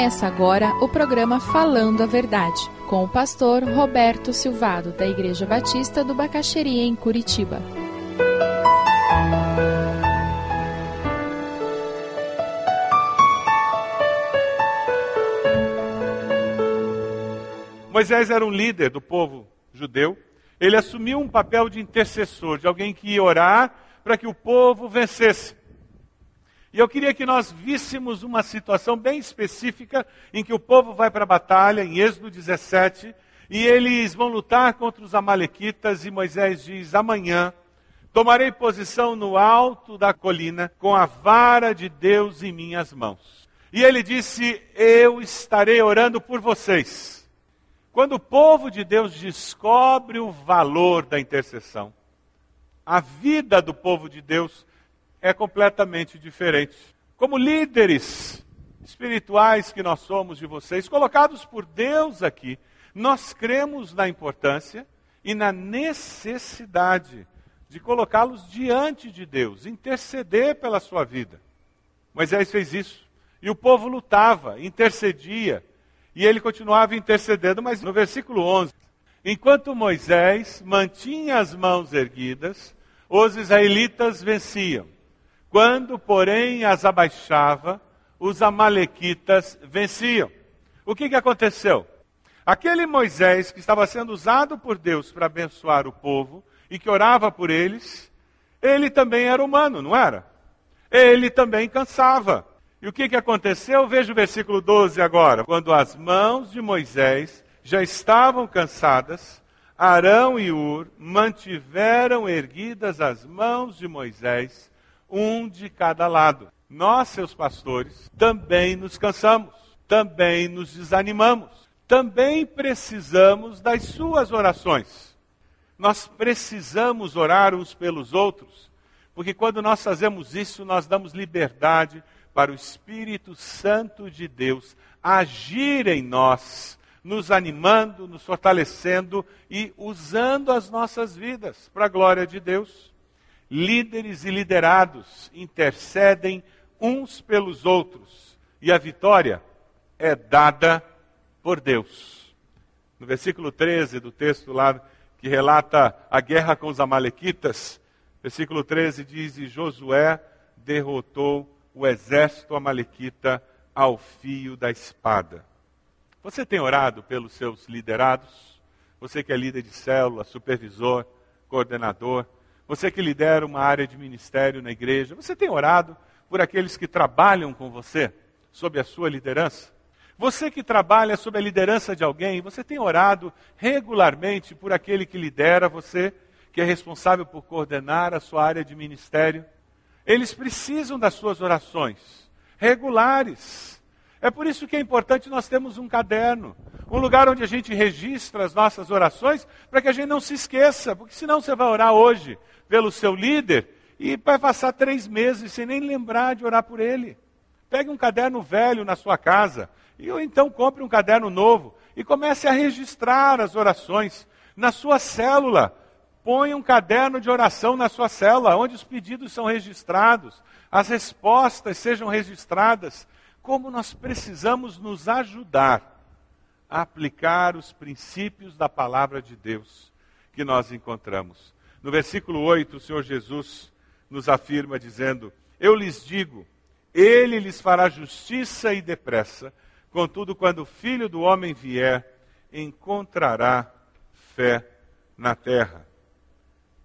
Começa agora o programa Falando a Verdade, com o pastor Roberto Silvado, da Igreja Batista do Bacaxeria, em Curitiba. Moisés era um líder do povo judeu. Ele assumiu um papel de intercessor, de alguém que ia orar para que o povo vencesse. E eu queria que nós víssemos uma situação bem específica em que o povo vai para a batalha, em Êxodo 17, e eles vão lutar contra os Amalequitas, e Moisés diz: Amanhã tomarei posição no alto da colina, com a vara de Deus em minhas mãos. E ele disse: Eu estarei orando por vocês. Quando o povo de Deus descobre o valor da intercessão, a vida do povo de Deus é completamente diferente. Como líderes espirituais que nós somos de vocês, colocados por Deus aqui, nós cremos na importância e na necessidade de colocá-los diante de Deus, interceder pela sua vida. Moisés fez isso. E o povo lutava, intercedia, e ele continuava intercedendo, mas no versículo 11, enquanto Moisés mantinha as mãos erguidas, os israelitas venciam. Quando, porém, as abaixava, os amalequitas venciam. O que, que aconteceu? Aquele Moisés que estava sendo usado por Deus para abençoar o povo e que orava por eles, ele também era humano, não era? Ele também cansava. E o que, que aconteceu? Veja o versículo 12 agora. Quando as mãos de Moisés já estavam cansadas, Arão e Ur mantiveram erguidas as mãos de Moisés um de cada lado. Nós, seus pastores, também nos cansamos, também nos desanimamos, também precisamos das suas orações. Nós precisamos orar uns pelos outros, porque quando nós fazemos isso, nós damos liberdade para o Espírito Santo de Deus agir em nós, nos animando, nos fortalecendo e usando as nossas vidas para a glória de Deus líderes e liderados intercedem uns pelos outros e a vitória é dada por Deus. No versículo 13 do texto lá que relata a guerra com os Amalequitas, versículo 13 diz: E Josué derrotou o exército Amalequita ao fio da espada. Você tem orado pelos seus liderados? Você que é líder de célula, supervisor, coordenador, você que lidera uma área de ministério na igreja, você tem orado por aqueles que trabalham com você, sob a sua liderança? Você que trabalha sob a liderança de alguém, você tem orado regularmente por aquele que lidera você, que é responsável por coordenar a sua área de ministério? Eles precisam das suas orações regulares. É por isso que é importante nós termos um caderno, um lugar onde a gente registra as nossas orações, para que a gente não se esqueça, porque senão você vai orar hoje, pelo seu líder e vai passar três meses sem nem lembrar de orar por ele. Pegue um caderno velho na sua casa, e, ou então compre um caderno novo e comece a registrar as orações na sua célula. Põe um caderno de oração na sua célula, onde os pedidos são registrados, as respostas sejam registradas. Como nós precisamos nos ajudar a aplicar os princípios da palavra de Deus que nós encontramos. No versículo 8, o Senhor Jesus nos afirma dizendo: Eu lhes digo, ele lhes fará justiça e depressa, contudo, quando o filho do homem vier, encontrará fé na terra.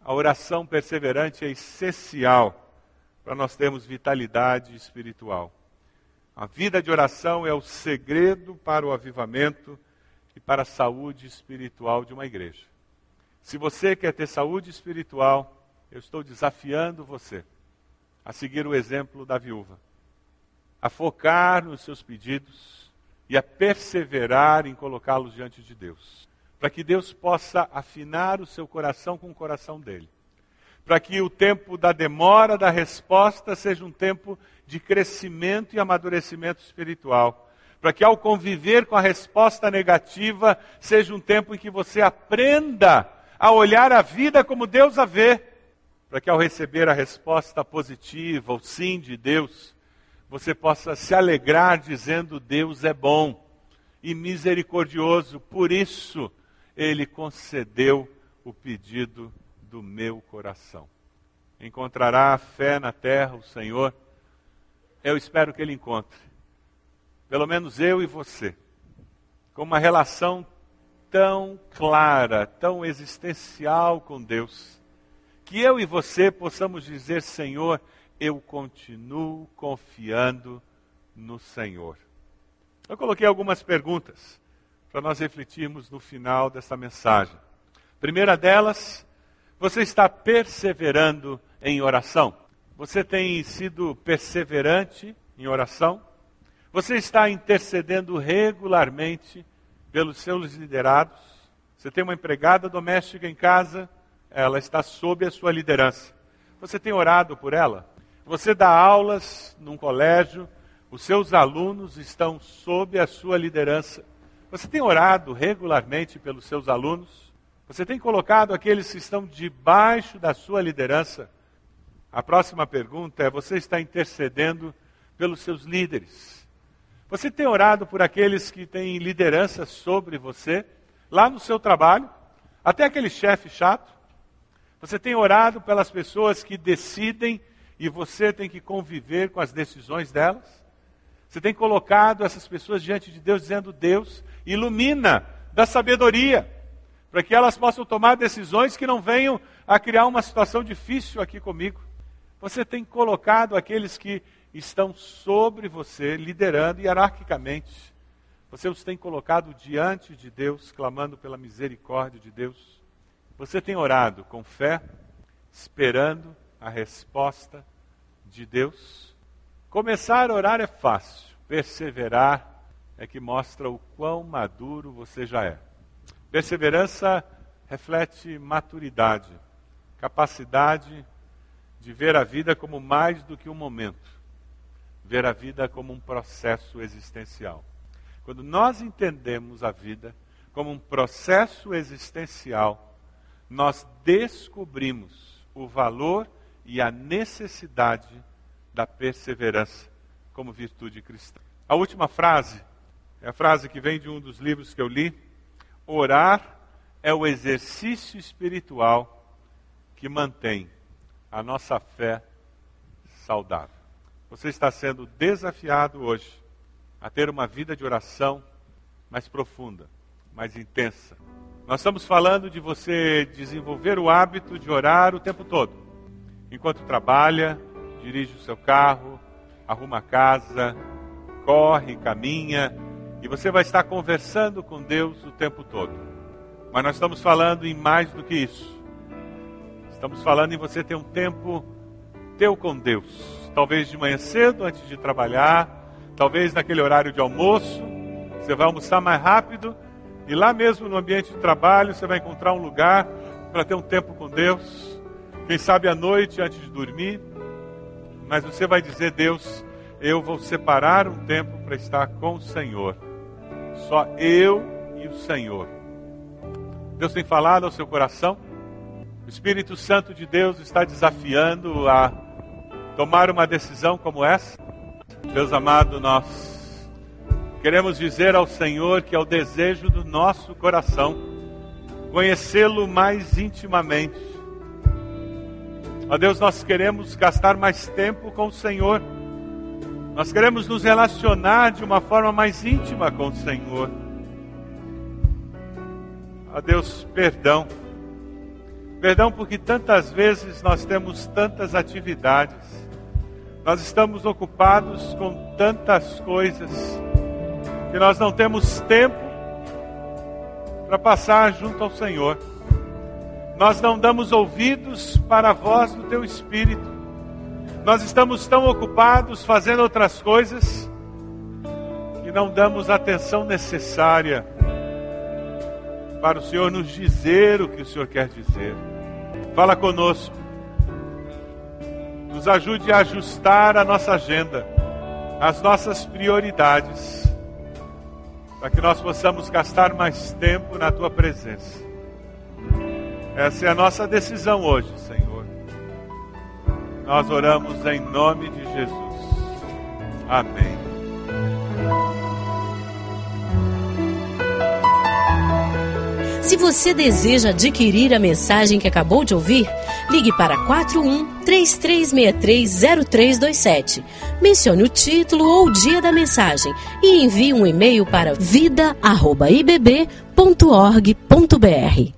A oração perseverante é essencial para nós termos vitalidade espiritual. A vida de oração é o segredo para o avivamento e para a saúde espiritual de uma igreja. Se você quer ter saúde espiritual, eu estou desafiando você a seguir o exemplo da viúva, a focar nos seus pedidos e a perseverar em colocá-los diante de Deus, para que Deus possa afinar o seu coração com o coração dele, para que o tempo da demora da resposta seja um tempo de crescimento e amadurecimento espiritual. Para que ao conviver com a resposta negativa seja um tempo em que você aprenda a olhar a vida como Deus a vê, para que ao receber a resposta positiva, o sim de Deus, você possa se alegrar dizendo: Deus é bom e misericordioso, por isso ele concedeu o pedido do meu coração. Encontrará fé na terra o Senhor? Eu espero que ele encontre. Pelo menos eu e você. Com uma relação tão clara, tão existencial com Deus, que eu e você possamos dizer: Senhor, eu continuo confiando no Senhor. Eu coloquei algumas perguntas para nós refletirmos no final dessa mensagem. Primeira delas, você está perseverando em oração? Você tem sido perseverante em oração? Você está intercedendo regularmente pelos seus liderados? Você tem uma empregada doméstica em casa, ela está sob a sua liderança. Você tem orado por ela? Você dá aulas num colégio, os seus alunos estão sob a sua liderança. Você tem orado regularmente pelos seus alunos? Você tem colocado aqueles que estão debaixo da sua liderança? A próxima pergunta é: você está intercedendo pelos seus líderes? Você tem orado por aqueles que têm liderança sobre você, lá no seu trabalho? Até aquele chefe chato? Você tem orado pelas pessoas que decidem e você tem que conviver com as decisões delas? Você tem colocado essas pessoas diante de Deus, dizendo: Deus, ilumina, dá sabedoria, para que elas possam tomar decisões que não venham a criar uma situação difícil aqui comigo. Você tem colocado aqueles que estão sobre você, liderando hierarquicamente. Você os tem colocado diante de Deus, clamando pela misericórdia de Deus. Você tem orado com fé, esperando a resposta de Deus. Começar a orar é fácil, perseverar é que mostra o quão maduro você já é. Perseverança reflete maturidade, capacidade de ver a vida como mais do que um momento, ver a vida como um processo existencial. Quando nós entendemos a vida como um processo existencial, nós descobrimos o valor e a necessidade da perseverança como virtude cristã. A última frase é a frase que vem de um dos livros que eu li. Orar é o exercício espiritual que mantém a nossa fé saudável. Você está sendo desafiado hoje a ter uma vida de oração mais profunda, mais intensa. Nós estamos falando de você desenvolver o hábito de orar o tempo todo, enquanto trabalha, dirige o seu carro, arruma a casa, corre, caminha, e você vai estar conversando com Deus o tempo todo. Mas nós estamos falando em mais do que isso. Estamos falando em você ter um tempo teu com Deus. Talvez de manhã cedo, antes de trabalhar, talvez naquele horário de almoço, você vai almoçar mais rápido e lá mesmo no ambiente de trabalho você vai encontrar um lugar para ter um tempo com Deus. Quem sabe à noite antes de dormir, mas você vai dizer: Deus, eu vou separar um tempo para estar com o Senhor. Só eu e o Senhor. Deus tem falado ao seu coração. O Espírito Santo de Deus está desafiando a tomar uma decisão como essa. Deus amado, nós queremos dizer ao Senhor que é o desejo do nosso coração conhecê-lo mais intimamente Ó Deus, nós queremos gastar mais tempo com o Senhor. Nós queremos nos relacionar de uma forma mais íntima com o Senhor. Ó Deus, perdão. Perdão porque tantas vezes nós temos tantas atividades. Nós estamos ocupados com tantas coisas que nós não temos tempo para passar junto ao Senhor nós não damos ouvidos para a voz do teu espírito. Nós estamos tão ocupados fazendo outras coisas que não damos a atenção necessária para o Senhor nos dizer o que o Senhor quer dizer. Fala conosco. Nos ajude a ajustar a nossa agenda, as nossas prioridades, para que nós possamos gastar mais tempo na tua presença. Essa é a nossa decisão hoje, Senhor. Nós oramos em nome de Jesus. Amém. Se você deseja adquirir a mensagem que acabou de ouvir, ligue para 41 33630327. Mencione o título ou o dia da mensagem e envie um e-mail para vida@ibb.org.br.